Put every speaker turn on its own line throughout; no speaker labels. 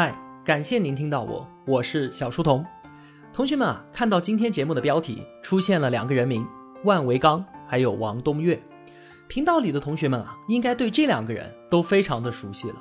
嗨，感谢您听到我，我是小书童。同学们啊，看到今天节目的标题出现了两个人名，万维刚还有王东岳。频道里的同学们啊，应该对这两个人都非常的熟悉了。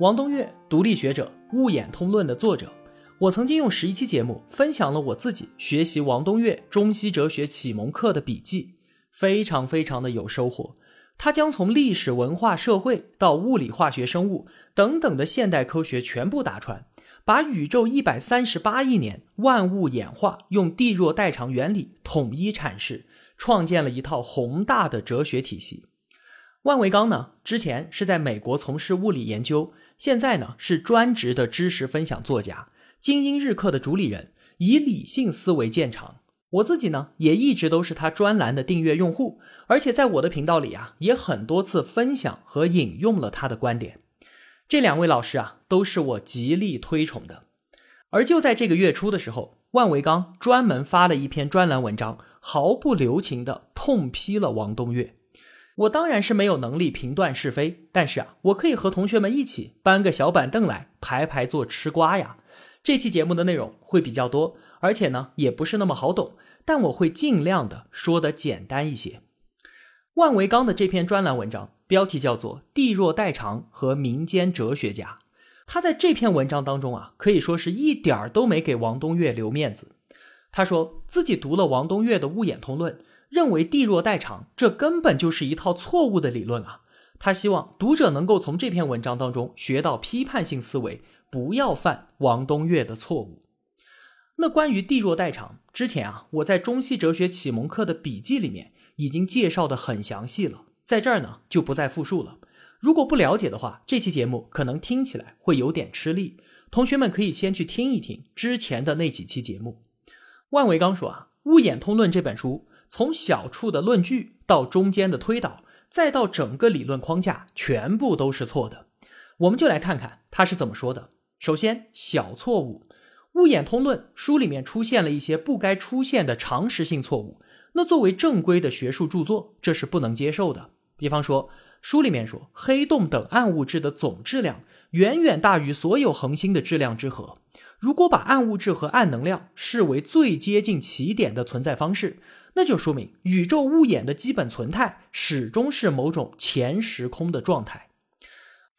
王东岳，独立学者，《物演通论》的作者。我曾经用十一期节目分享了我自己学习王东岳中西哲学启蒙课的笔记，非常非常的有收获。他将从历史文化社会到物理化学生物等等的现代科学全部打穿，把宇宙一百三十八亿年万物演化用地弱代偿原理统一阐释，创建了一套宏大的哲学体系。万维钢呢，之前是在美国从事物理研究，现在呢是专职的知识分享作家。精英日课的主理人以理性思维见长，我自己呢也一直都是他专栏的订阅用户，而且在我的频道里啊也很多次分享和引用了他的观点。这两位老师啊都是我极力推崇的。而就在这个月初的时候，万维刚专门发了一篇专栏文章，毫不留情地痛批了王东岳。我当然是没有能力评断是非，但是啊，我可以和同学们一起搬个小板凳来排排坐吃瓜呀。这期节目的内容会比较多，而且呢也不是那么好懂，但我会尽量的说的简单一些。万维钢的这篇专栏文章标题叫做《地弱代偿和民间哲学家》，他在这篇文章当中啊，可以说是一点儿都没给王东岳留面子。他说自己读了王东岳的《物演通论》，认为地弱代偿这根本就是一套错误的理论啊。他希望读者能够从这篇文章当中学到批判性思维。不要犯王东岳的错误。那关于地弱代偿，之前啊，我在中西哲学启蒙课的笔记里面已经介绍的很详细了，在这儿呢就不再复述了。如果不了解的话，这期节目可能听起来会有点吃力。同学们可以先去听一听之前的那几期节目。万维刚说啊，《物演通论》这本书从小处的论据到中间的推导，再到整个理论框架，全部都是错的。我们就来看看他是怎么说的。首先，小错误，《物演通论》书里面出现了一些不该出现的常识性错误。那作为正规的学术著作，这是不能接受的。比方说，书里面说黑洞等暗物质的总质量远远大于所有恒星的质量之和。如果把暗物质和暗能量视为最接近起点的存在方式，那就说明宇宙物演的基本存态始终是某种前时空的状态。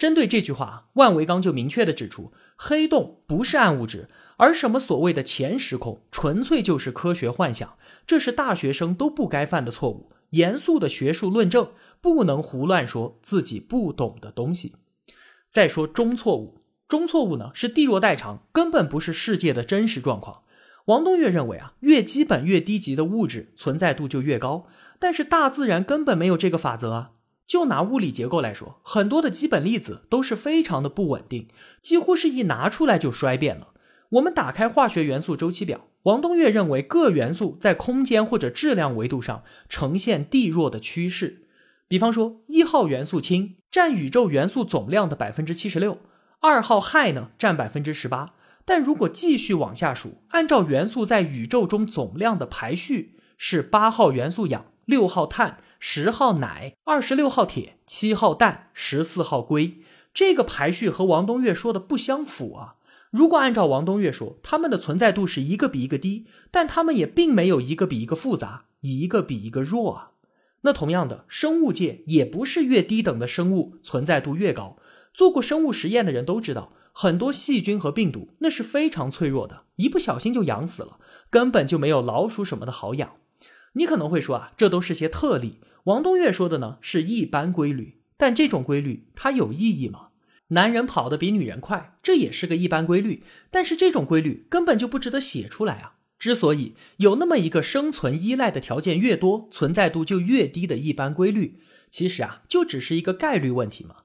针对这句话，万维钢就明确的指出。黑洞不是暗物质，而什么所谓的前时空，纯粹就是科学幻想，这是大学生都不该犯的错误。严肃的学术论证，不能胡乱说自己不懂的东西。再说中错误，中错误呢是地弱代偿，根本不是世界的真实状况。王东岳认为啊，越基本越低级的物质存在度就越高，但是大自然根本没有这个法则啊。就拿物理结构来说，很多的基本粒子都是非常的不稳定，几乎是一拿出来就衰变了。我们打开化学元素周期表，王东岳认为各元素在空间或者质量维度上呈现递弱的趋势。比方说，一号元素氢占宇宙元素总量的百分之七十六，二号氦呢占百分之十八。但如果继续往下数，按照元素在宇宙中总量的排序，是八号元素氧，六号碳。十号氖，二十六号铁，七号氮，十四号硅，这个排序和王东岳说的不相符啊！如果按照王东岳说，它们的存在度是一个比一个低，但它们也并没有一个比一个复杂，一个比一个弱啊！那同样的，生物界也不是越低等的生物存在度越高。做过生物实验的人都知道，很多细菌和病毒那是非常脆弱的，一不小心就养死了，根本就没有老鼠什么的好养。你可能会说啊，这都是些特例。王东岳说的呢是一般规律，但这种规律它有意义吗？男人跑得比女人快，这也是个一般规律，但是这种规律根本就不值得写出来啊！之所以有那么一个生存依赖的条件越多，存在度就越低的一般规律，其实啊就只是一个概率问题嘛。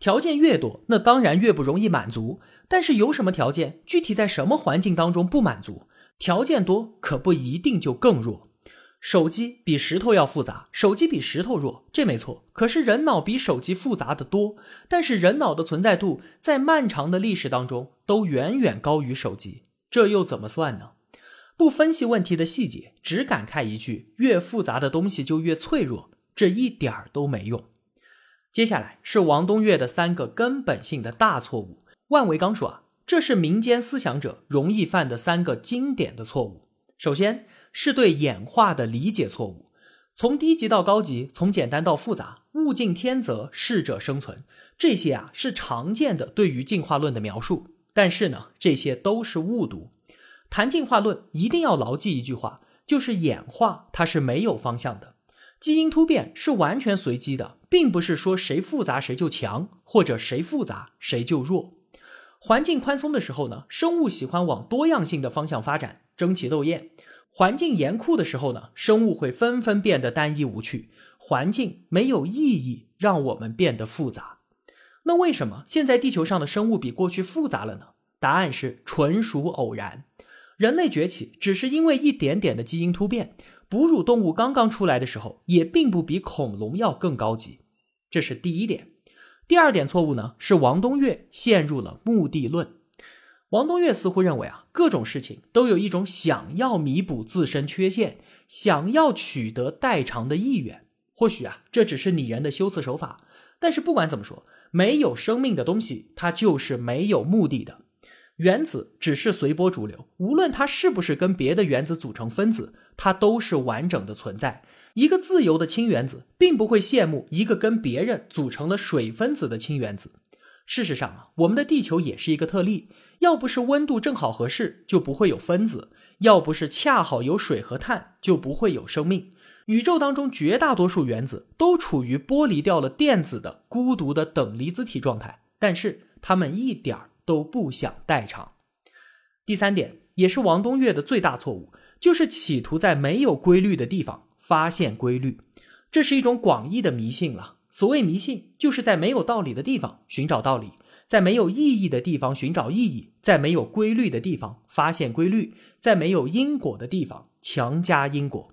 条件越多，那当然越不容易满足。但是有什么条件，具体在什么环境当中不满足？条件多可不一定就更弱。手机比石头要复杂，手机比石头弱，这没错。可是人脑比手机复杂的多，但是人脑的存在度在漫长的历史当中都远远高于手机，这又怎么算呢？不分析问题的细节，只感慨一句：越复杂的东西就越脆弱，这一点儿都没用。接下来是王东岳的三个根本性的大错误。万维刚说啊，这是民间思想者容易犯的三个经典的错误。首先是对演化的理解错误，从低级到高级，从简单到复杂，物竞天择，适者生存，这些啊是常见的对于进化论的描述。但是呢，这些都是误读。谈进化论一定要牢记一句话，就是演化它是没有方向的，基因突变是完全随机的，并不是说谁复杂谁就强，或者谁复杂谁就弱。环境宽松的时候呢，生物喜欢往多样性的方向发展，争奇斗艳；环境严酷的时候呢，生物会纷纷变得单一无趣。环境没有意义，让我们变得复杂。那为什么现在地球上的生物比过去复杂了呢？答案是纯属偶然。人类崛起只是因为一点点的基因突变。哺乳动物刚刚出来的时候，也并不比恐龙要更高级。这是第一点。第二点错误呢，是王东岳陷入了目的论。王东岳似乎认为啊，各种事情都有一种想要弥补自身缺陷、想要取得代偿的意愿。或许啊，这只是拟人的修辞手法。但是不管怎么说，没有生命的东西，它就是没有目的的。原子只是随波逐流，无论它是不是跟别的原子组成分子，它都是完整的存在。一个自由的氢原子并不会羡慕一个跟别人组成了水分子的氢原子。事实上啊，我们的地球也是一个特例。要不是温度正好合适，就不会有分子；要不是恰好有水和碳，就不会有生命。宇宙当中绝大多数原子都处于剥离掉了电子的孤独的等离子体状态，但是它们一点儿都不想代偿。第三点，也是王东岳的最大错误，就是企图在没有规律的地方。发现规律，这是一种广义的迷信了。所谓迷信，就是在没有道理的地方寻找道理，在没有意义的地方寻找意义，在没有规律的地方发现规律，在没有因果的地方强加因果。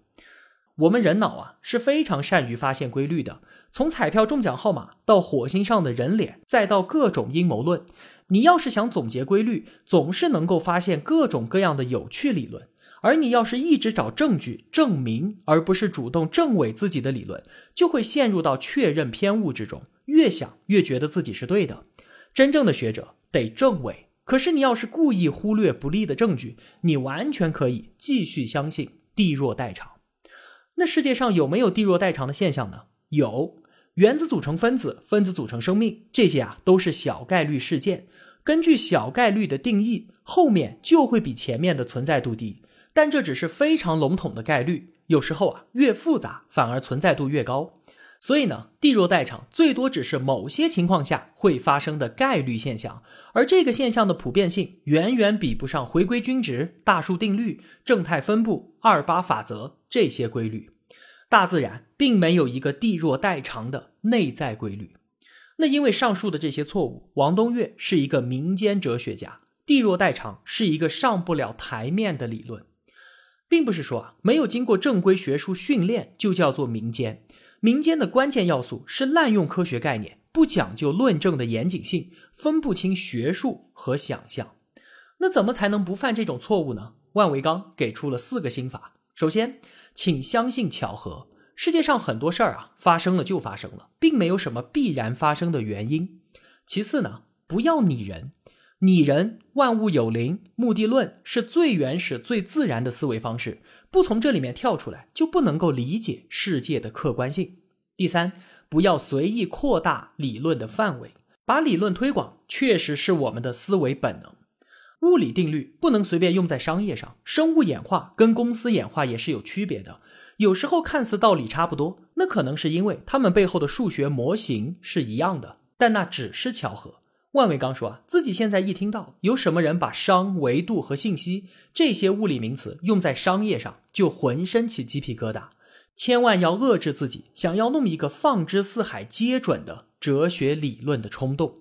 我们人脑啊是非常善于发现规律的。从彩票中奖号码到火星上的人脸，再到各种阴谋论，你要是想总结规律，总是能够发现各种各样的有趣理论。而你要是一直找证据证明，而不是主动证伪自己的理论，就会陷入到确认偏误之中，越想越觉得自己是对的。真正的学者得证伪，可是你要是故意忽略不利的证据，你完全可以继续相信地弱代偿。那世界上有没有地弱代偿的现象呢？有，原子组成分子，分子组成生命，这些啊都是小概率事件。根据小概率的定义，后面就会比前面的存在度低。但这只是非常笼统的概率，有时候啊，越复杂反而存在度越高。所以呢，地弱代偿最多只是某些情况下会发生的概率现象，而这个现象的普遍性远远比不上回归均值、大数定律、正态分布、二八法则这些规律。大自然并没有一个地弱代偿的内在规律。那因为上述的这些错误，王东岳是一个民间哲学家，地弱代偿是一个上不了台面的理论。并不是说啊，没有经过正规学术训练就叫做民间。民间的关键要素是滥用科学概念，不讲究论证的严谨性，分不清学术和想象。那怎么才能不犯这种错误呢？万维刚给出了四个心法。首先，请相信巧合。世界上很多事儿啊，发生了就发生了，并没有什么必然发生的原因。其次呢，不要拟人。拟人，万物有灵，目的论是最原始、最自然的思维方式。不从这里面跳出来，就不能够理解世界的客观性。第三，不要随意扩大理论的范围，把理论推广，确实是我们的思维本能。物理定律不能随便用在商业上，生物演化跟公司演化也是有区别的。有时候看似道理差不多，那可能是因为它们背后的数学模型是一样的，但那只是巧合。万维刚说啊，自己现在一听到有什么人把商、维度和信息这些物理名词用在商业上，就浑身起鸡皮疙瘩。千万要遏制自己想要弄一个放之四海皆准的哲学理论的冲动。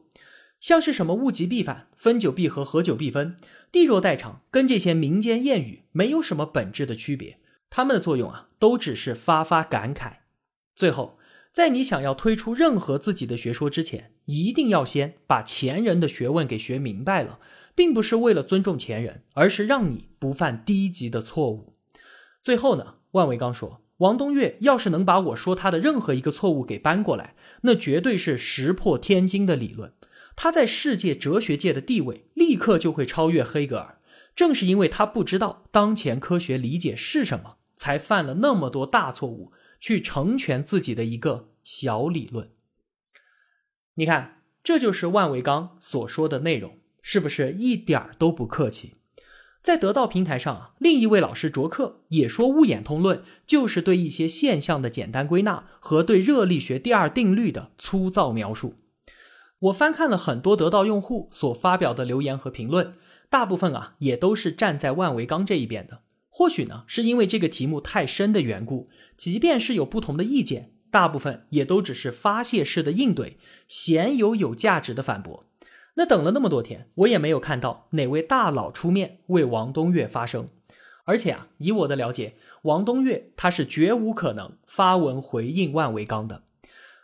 像是什么物极必反、分久必合、合久必分、地弱代偿，跟这些民间谚语没有什么本质的区别。它们的作用啊，都只是发发感慨。最后。在你想要推出任何自己的学说之前，一定要先把前人的学问给学明白了，并不是为了尊重前人，而是让你不犯低级的错误。最后呢，万维刚说，王东岳要是能把我说他的任何一个错误给搬过来，那绝对是石破天惊的理论。他在世界哲学界的地位立刻就会超越黑格尔。正是因为他不知道当前科学理解是什么，才犯了那么多大错误，去成全自己的一个小理论。你看，这就是万维刚所说的内容，是不是一点儿都不客气？在得到平台上啊，另一位老师卓克也说，物演通论就是对一些现象的简单归纳和对热力学第二定律的粗糙描述。我翻看了很多得到用户所发表的留言和评论，大部分啊也都是站在万维刚这一边的。或许呢，是因为这个题目太深的缘故，即便是有不同的意见。大部分也都只是发泄式的应对，鲜有有价值的反驳。那等了那么多天，我也没有看到哪位大佬出面为王东岳发声。而且啊，以我的了解，王东岳他是绝无可能发文回应万维刚的。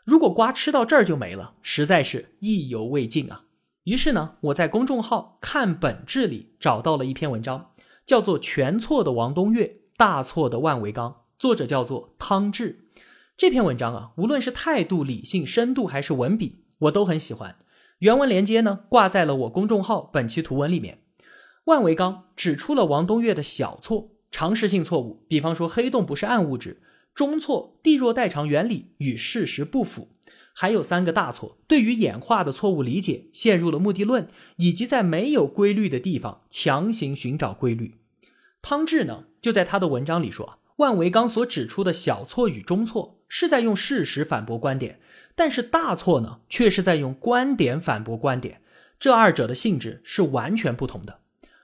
如果瓜吃到这儿就没了，实在是意犹未尽啊。于是呢，我在公众号看本质里找到了一篇文章，叫做《全错的王东岳，大错的万维刚》，作者叫做汤志。这篇文章啊，无论是态度、理性、深度，还是文笔，我都很喜欢。原文连接呢，挂在了我公众号本期图文里面。万维刚指出了王东岳的小错、常识性错误，比方说黑洞不是暗物质；中错，地弱代偿原理与事实不符；还有三个大错，对于演化的错误理解，陷入了目的论，以及在没有规律的地方强行寻找规律。汤志呢，就在他的文章里说，万维刚所指出的小错与中错。是在用事实反驳观点，但是大错呢，却是在用观点反驳观点，这二者的性质是完全不同的。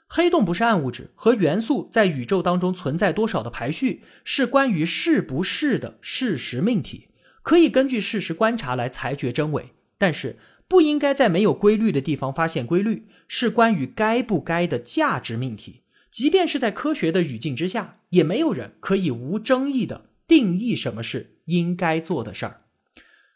黑洞不是暗物质和元素在宇宙当中存在多少的排序，是关于是不是的事实命题，可以根据事实观察来裁决真伪，但是不应该在没有规律的地方发现规律，是关于该不该的价值命题。即便是在科学的语境之下，也没有人可以无争议的。定义什么是应该做的事儿，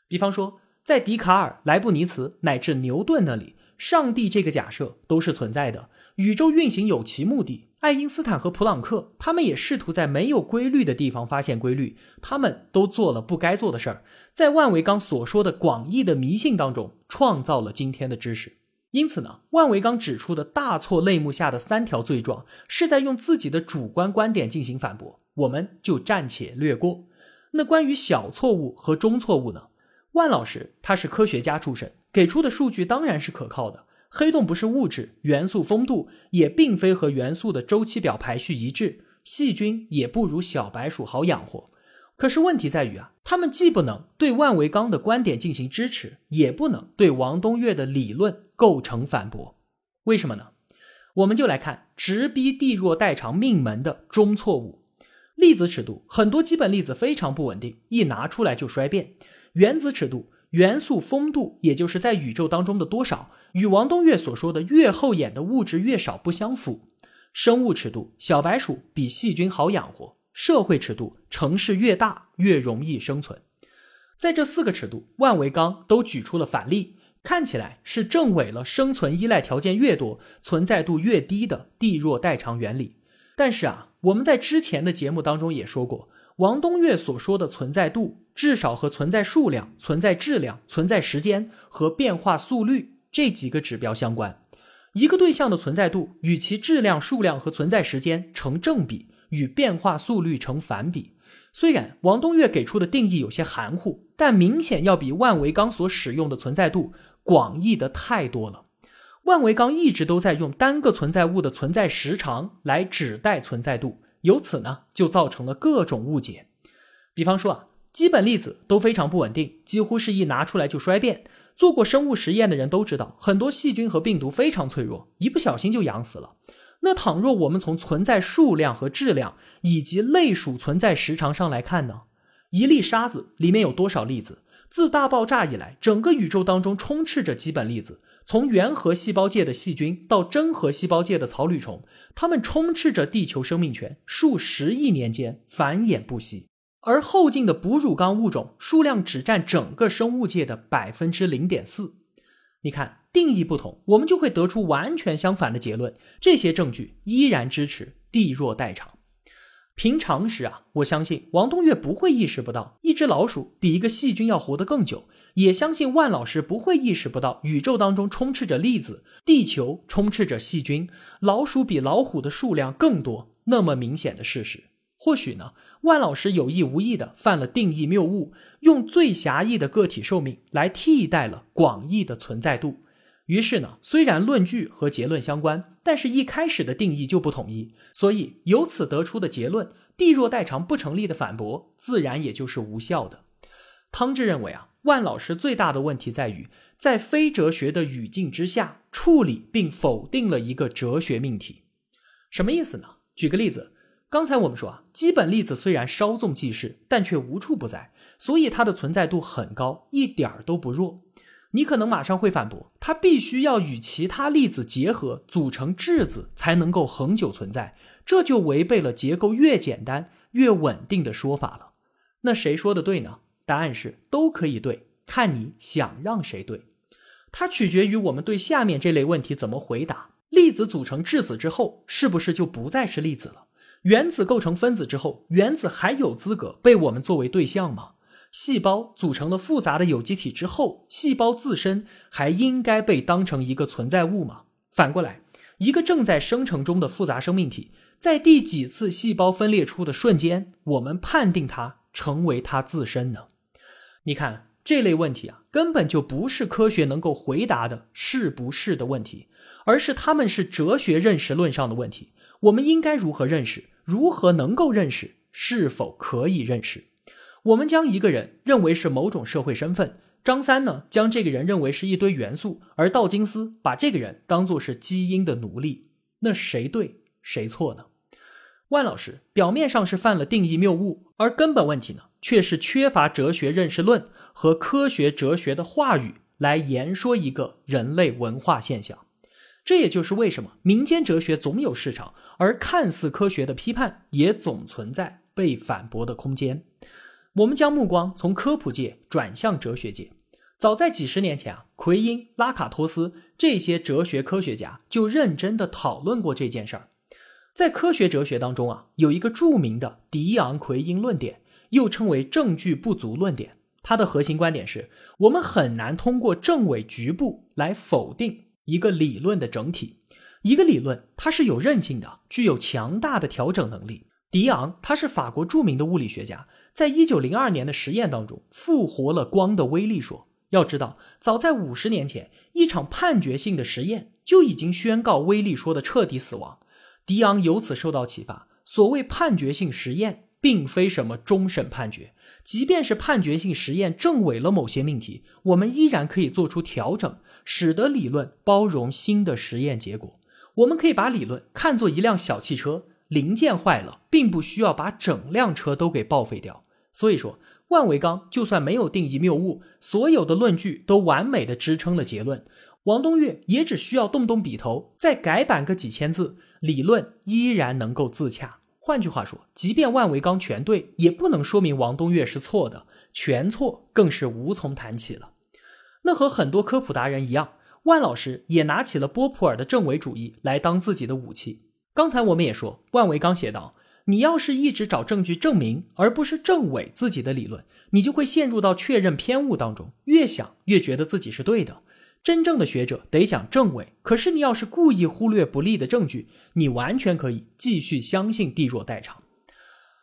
比方说，在笛卡尔、莱布尼茨乃至牛顿那里，上帝这个假设都是存在的。宇宙运行有其目的。爱因斯坦和普朗克他们也试图在没有规律的地方发现规律，他们都做了不该做的事儿，在万维刚所说的广义的迷信当中创造了今天的知识。因此呢，万维刚指出的大错类目下的三条罪状，是在用自己的主观观点进行反驳。我们就暂且略过。那关于小错误和中错误呢？万老师他是科学家出身，给出的数据当然是可靠的。黑洞不是物质，元素丰度也并非和元素的周期表排序一致，细菌也不如小白鼠好养活。可是问题在于啊，他们既不能对万维刚的观点进行支持，也不能对王东岳的理论构成反驳。为什么呢？我们就来看直逼地弱代偿命门的中错误。粒子尺度很多基本粒子非常不稳定，一拿出来就衰变。原子尺度元素丰度，也就是在宇宙当中的多少，与王东岳所说的越后眼的物质越少不相符。生物尺度小白鼠比细菌好养活。社会尺度城市越大越容易生存。在这四个尺度，万维刚都举出了反例，看起来是证伪了生存依赖条件越多，存在度越低的地弱代偿原理。但是啊，我们在之前的节目当中也说过，王东岳所说的存在度，至少和存在数量、存在质量、存在时间和变化速率这几个指标相关。一个对象的存在度与其质量、数量和存在时间成正比，与变化速率成反比。虽然王东岳给出的定义有些含糊，但明显要比万维刚所使用的存在度广义的太多了。万维刚一直都在用单个存在物的存在时长来指代存在度，由此呢就造成了各种误解。比方说啊，基本粒子都非常不稳定，几乎是一拿出来就衰变。做过生物实验的人都知道，很多细菌和病毒非常脆弱，一不小心就养死了。那倘若我们从存在数量和质量以及类属存在时长上来看呢？一粒沙子里面有多少粒子？自大爆炸以来，整个宇宙当中充斥着基本粒子。从原核细胞界的细菌到真核细胞界的草履虫，它们充斥着地球生命权，数十亿年间繁衍不息。而后进的哺乳纲物种数量只占整个生物界的百分之零点四。你看，定义不同，我们就会得出完全相反的结论。这些证据依然支持地弱代偿。凭常识啊，我相信王东岳不会意识不到，一只老鼠比一个细菌要活得更久。也相信万老师不会意识不到宇宙当中充斥着粒子，地球充斥着细菌，老鼠比老虎的数量更多，那么明显的事实。或许呢，万老师有意无意的犯了定义谬误，用最狭义的个体寿命来替代了广义的存在度。于是呢，虽然论据和结论相关，但是一开始的定义就不统一，所以由此得出的结论“地弱代偿不成立”的反驳，自然也就是无效的。汤志认为啊，万老师最大的问题在于在非哲学的语境之下处理并否定了一个哲学命题。什么意思呢？举个例子。刚才我们说啊，基本粒子虽然稍纵即逝，但却无处不在，所以它的存在度很高，一点儿都不弱。你可能马上会反驳，它必须要与其他粒子结合，组成质子才能够恒久存在，这就违背了结构越简单越稳定的说法了。那谁说的对呢？答案是都可以对，看你想让谁对。它取决于我们对下面这类问题怎么回答：粒子组成质子之后，是不是就不再是粒子了？原子构成分子之后，原子还有资格被我们作为对象吗？细胞组成了复杂的有机体之后，细胞自身还应该被当成一个存在物吗？反过来，一个正在生成中的复杂生命体，在第几次细胞分裂出的瞬间，我们判定它成为它自身呢？你看这类问题啊，根本就不是科学能够回答的是不是的问题，而是他们是哲学认识论上的问题。我们应该如何认识？如何能够认识？是否可以认识？我们将一个人认为是某种社会身份，张三呢将这个人认为是一堆元素，而道金斯把这个人当作是基因的奴隶。那谁对谁错呢？万老师表面上是犯了定义谬误，而根本问题呢，却是缺乏哲学认识论和科学哲学的话语来言说一个人类文化现象。这也就是为什么民间哲学总有市场，而看似科学的批判也总存在被反驳的空间。我们将目光从科普界转向哲学界。早在几十年前啊，奎因、拉卡托斯这些哲学科学家就认真的讨论过这件事儿。在科学哲学当中啊，有一个著名的迪昂奎因论点，又称为证据不足论点。它的核心观点是我们很难通过证伪局部来否定。一个理论的整体，一个理论它是有韧性的，具有强大的调整能力。迪昂他是法国著名的物理学家，在一九零二年的实验当中复活了光的威力说。要知道，早在五十年前，一场判决性的实验就已经宣告威力说的彻底死亡。迪昂由此受到启发，所谓判决性实验并非什么终审判决，即便是判决性实验证伪了某些命题，我们依然可以做出调整。使得理论包容新的实验结果。我们可以把理论看作一辆小汽车，零件坏了，并不需要把整辆车都给报废掉。所以说，万维钢就算没有定义谬误，所有的论据都完美的支撑了结论。王东岳也只需要动动笔头，再改版个几千字，理论依然能够自洽。换句话说，即便万维钢全对，也不能说明王东岳是错的，全错更是无从谈起了。那和很多科普达人一样，万老师也拿起了波普尔的证伪主义来当自己的武器。刚才我们也说，万维刚写道：“你要是一直找证据证明，而不是证伪自己的理论，你就会陷入到确认偏误当中，越想越觉得自己是对的。真正的学者得讲证伪，可是你要是故意忽略不利的证据，你完全可以继续相信地弱代偿。”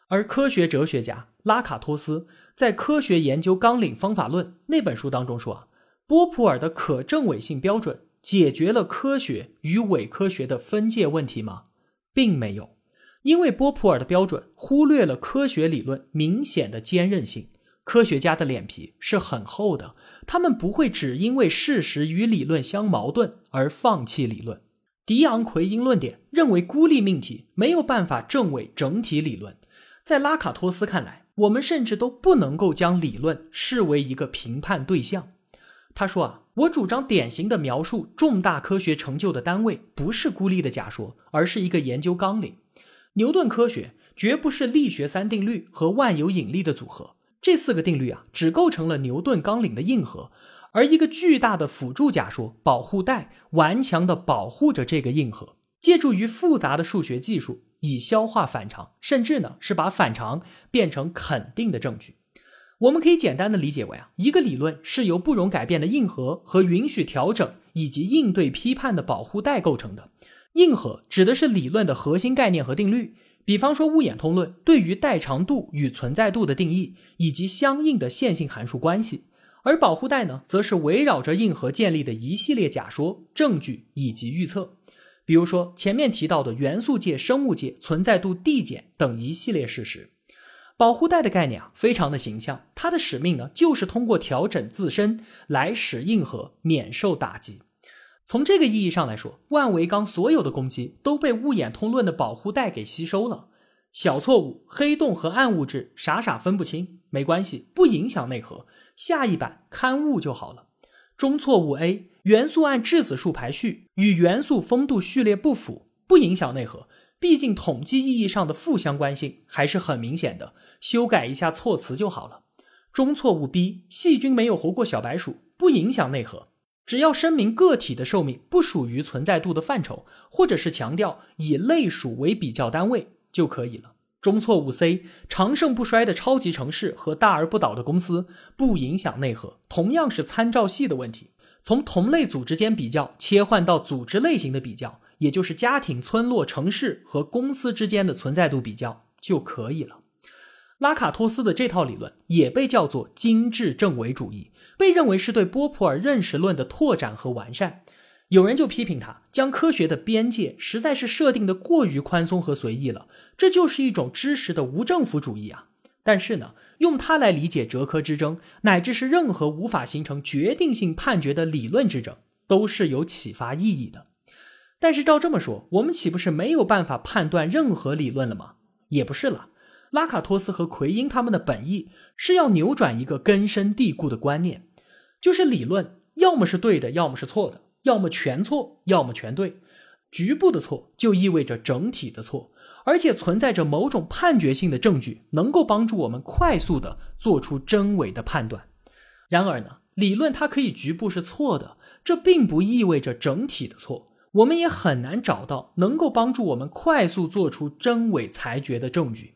而科学哲学家拉卡托斯在《科学研究纲领方法论》那本书当中说啊。波普尔的可证伪性标准解决了科学与伪科学的分界问题吗？并没有，因为波普尔的标准忽略了科学理论明显的坚韧性。科学家的脸皮是很厚的，他们不会只因为事实与理论相矛盾而放弃理论。迪昂奎因论点认为孤立命题没有办法证伪整体理论，在拉卡托斯看来，我们甚至都不能够将理论视为一个评判对象。他说啊，我主张典型的描述重大科学成就的单位不是孤立的假说，而是一个研究纲领。牛顿科学绝不是力学三定律和万有引力的组合，这四个定律啊，只构成了牛顿纲领的硬核，而一个巨大的辅助假说保护带顽强地保护着这个硬核，借助于复杂的数学技术以消化反常，甚至呢是把反常变成肯定的证据。我们可以简单的理解为啊，一个理论是由不容改变的硬核和允许调整以及应对批判的保护带构成的。硬核指的是理论的核心概念和定律，比方说物演通论对于带长度与存在度的定义以及相应的线性函数关系。而保护带呢，则是围绕着硬核建立的一系列假说、证据以及预测。比如说前面提到的元素界、生物界存在度递减等一系列事实。保护带的概念啊，非常的形象。它的使命呢，就是通过调整自身来使硬核免受打击。从这个意义上来说，万维钢所有的攻击都被物演通论的保护带给吸收了。小错误，黑洞和暗物质傻傻分不清，没关系，不影响内核。下一版刊物就好了。中错误 A，元素按质子数排序，与元素丰度序列不符，不影响内核。毕竟统计意义上的负相关性还是很明显的。修改一下措辞就好了。中错误 B，细菌没有活过小白鼠，不影响内核，只要声明个体的寿命不属于存在度的范畴，或者是强调以类属为比较单位就可以了。中错误 C，长盛不衰的超级城市和大而不倒的公司，不影响内核，同样是参照系的问题。从同类组织间比较切换到组织类型的比较，也就是家庭、村落、城市和公司之间的存在度比较就可以了。拉卡托斯的这套理论也被叫做精致正伪主义，被认为是对波普尔认识论的拓展和完善。有人就批评他将科学的边界实在是设定的过于宽松和随意了，这就是一种知识的无政府主义啊。但是呢，用它来理解哲科之争，乃至是任何无法形成决定性判决的理论之争，都是有启发意义的。但是照这么说，我们岂不是没有办法判断任何理论了吗？也不是了。拉卡托斯和奎因他们的本意是要扭转一个根深蒂固的观念，就是理论要么是对的，要么是错的，要么全错，要么全对。局部的错就意味着整体的错，而且存在着某种判决性的证据，能够帮助我们快速的做出真伪的判断。然而呢，理论它可以局部是错的，这并不意味着整体的错。我们也很难找到能够帮助我们快速做出真伪裁决的证据。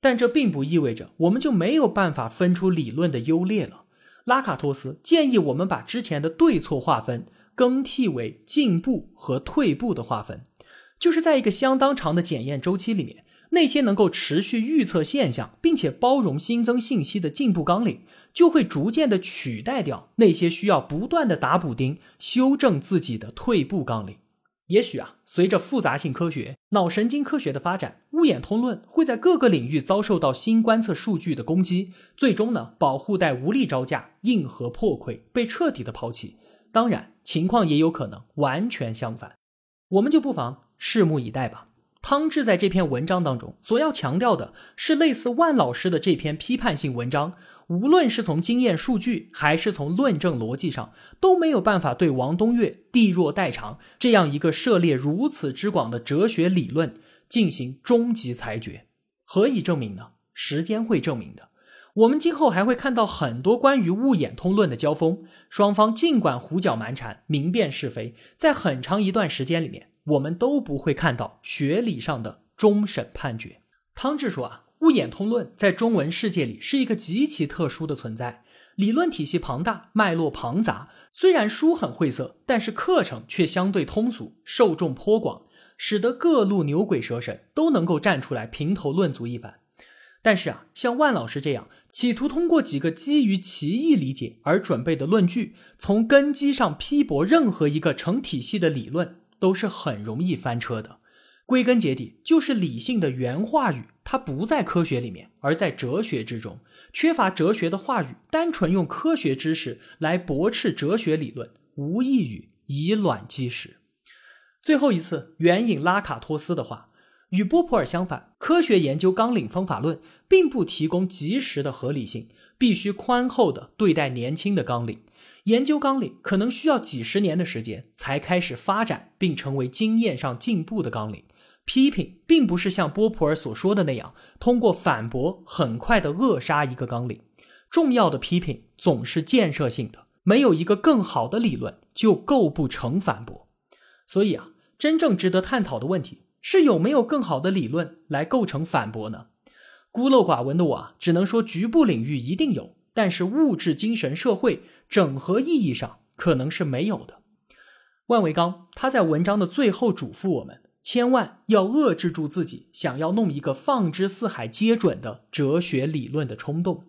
但这并不意味着我们就没有办法分出理论的优劣了。拉卡托斯建议我们把之前的对错划分更替为进步和退步的划分，就是在一个相当长的检验周期里面，那些能够持续预测现象并且包容新增信息的进步纲领，就会逐渐的取代掉那些需要不断的打补丁修正自己的退步纲领。也许啊，随着复杂性科学、脑神经科学的发展，物眼通论会在各个领域遭受到新观测数据的攻击，最终呢，保护带无力招架，硬核破溃，被彻底的抛弃。当然，情况也有可能完全相反，我们就不妨拭目以待吧。汤志在这篇文章当中所要强调的是，类似万老师的这篇批判性文章。无论是从经验数据，还是从论证逻辑上，都没有办法对王东岳地弱代偿这样一个涉猎如此之广的哲学理论进行终极裁决。何以证明呢？时间会证明的。我们今后还会看到很多关于物演通论的交锋，双方尽管胡搅蛮缠、明辨是非，在很长一段时间里面，我们都不会看到学理上的终审判决。汤志说啊。物演通论在中文世界里是一个极其特殊的存在，理论体系庞大，脉络庞杂。虽然书很晦涩，但是课程却相对通俗，受众颇广，使得各路牛鬼蛇神都能够站出来评头论足一番。但是啊，像万老师这样企图通过几个基于奇异理解而准备的论据，从根基上批驳任何一个成体系的理论，都是很容易翻车的。归根结底，就是理性的原话语，它不在科学里面，而在哲学之中。缺乏哲学的话语，单纯用科学知识来驳斥哲学理论，无异于以卵击石。最后一次援引拉卡托斯的话，与波普尔相反，科学研究纲领方法论并不提供及时的合理性，必须宽厚的对待年轻的纲领。研究纲领可能需要几十年的时间才开始发展，并成为经验上进步的纲领。批评并不是像波普尔所说的那样，通过反驳很快的扼杀一个纲领。重要的批评总是建设性的，没有一个更好的理论就构不成反驳。所以啊，真正值得探讨的问题是有没有更好的理论来构成反驳呢？孤陋寡闻的我啊，只能说局部领域一定有，但是物质、精神、社会整合意义上可能是没有的。万维刚他在文章的最后嘱咐我们，千万要遏制住自己想要弄一个放之四海皆准的哲学理论的冲动。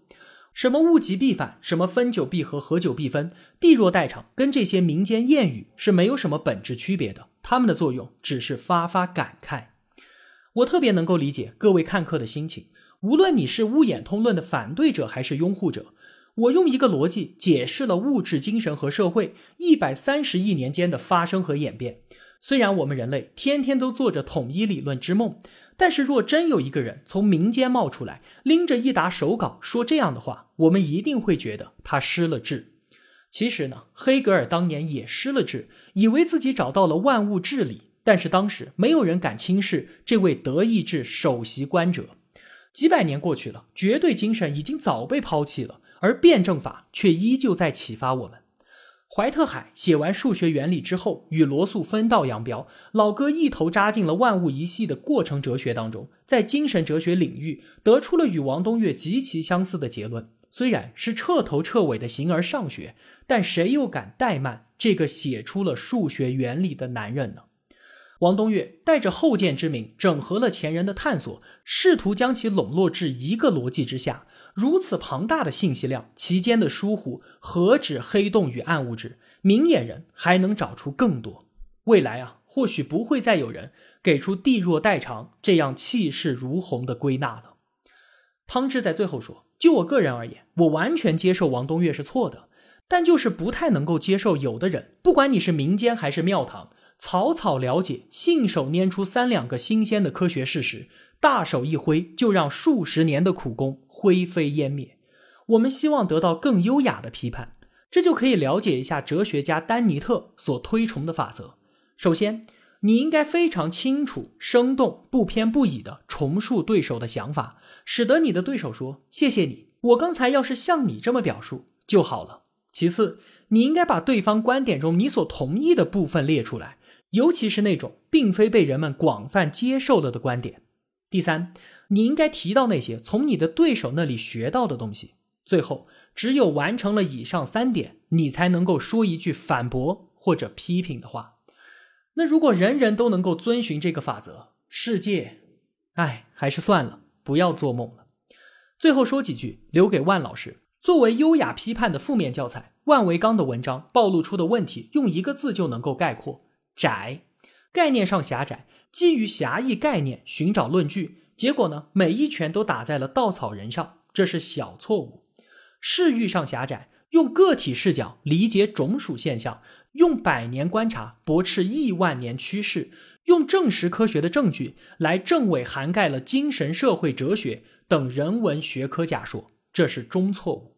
什么物极必反，什么分久必合，合久必分，地弱代偿，跟这些民间谚语是没有什么本质区别的。他们的作用只是发发感慨。我特别能够理解各位看客的心情，无论你是乌眼通论的反对者还是拥护者，我用一个逻辑解释了物质、精神和社会一百三十亿年间的发生和演变。虽然我们人类天天都做着统一理论之梦。但是，若真有一个人从民间冒出来，拎着一沓手稿说这样的话，我们一定会觉得他失了智。其实呢，黑格尔当年也失了智，以为自己找到了万物治理，但是当时没有人敢轻视这位德意志首席观者。几百年过去了，绝对精神已经早被抛弃了，而辩证法却依旧在启发我们。怀特海写完数学原理之后，与罗素分道扬镳。老哥一头扎进了万物一系的过程哲学当中，在精神哲学领域得出了与王东岳极其相似的结论。虽然是彻头彻尾的形而上学，但谁又敢怠慢这个写出了数学原理的男人呢？王东岳带着后见之明，整合了前人的探索，试图将其笼络至一个逻辑之下。如此庞大的信息量，其间的疏忽何止黑洞与暗物质？明眼人还能找出更多。未来啊，或许不会再有人给出“地弱代偿”这样气势如虹的归纳了。汤志在最后说：“就我个人而言，我完全接受王东岳是错的，但就是不太能够接受有的人，不管你是民间还是庙堂，草草了解，信手拈出三两个新鲜的科学事实，大手一挥就让数十年的苦功。”灰飞烟灭。我们希望得到更优雅的批判，这就可以了解一下哲学家丹尼特所推崇的法则。首先，你应该非常清楚、生动、不偏不倚地重述对手的想法，使得你的对手说：“谢谢你，我刚才要是像你这么表述就好了。”其次，你应该把对方观点中你所同意的部分列出来，尤其是那种并非被人们广泛接受了的观点。第三。你应该提到那些从你的对手那里学到的东西。最后，只有完成了以上三点，你才能够说一句反驳或者批评的话。那如果人人都能够遵循这个法则，世界，哎，还是算了，不要做梦了。最后说几句，留给万老师。作为优雅批判的负面教材，万维刚的文章暴露出的问题，用一个字就能够概括：窄。概念上狭窄，基于狭义概念寻找论据。结果呢？每一拳都打在了稻草人上，这是小错误。视域上狭窄，用个体视角理解种属现象，用百年观察驳斥亿万年趋势，用证实科学的证据来证伪涵盖了精神、社会、哲学等人文学科假说，这是中错误。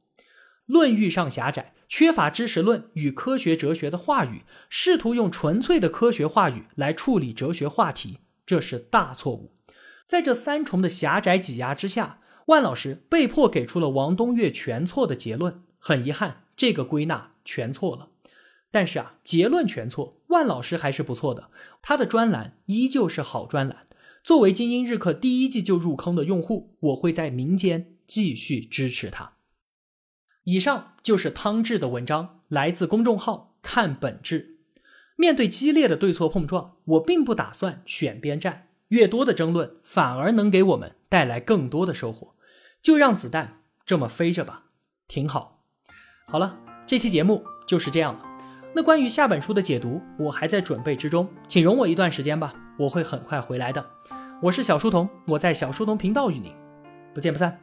论域上狭窄，缺乏知识论与科学哲学的话语，试图用纯粹的科学话语来处理哲学话题，这是大错误。在这三重的狭窄挤压之下，万老师被迫给出了王东岳全错的结论。很遗憾，这个归纳全错了。但是啊，结论全错，万老师还是不错的。他的专栏依旧是好专栏。作为精英日课第一季就入坑的用户，我会在民间继续支持他。以上就是汤志的文章，来自公众号看本质。面对激烈的对错碰撞，我并不打算选边站。越多的争论，反而能给我们带来更多的收获。就让子弹这么飞着吧，挺好。好了，这期节目就是这样了。那关于下本书的解读，我还在准备之中，请容我一段时间吧，我会很快回来的。我是小书童，我在小书童频道与您不见不散。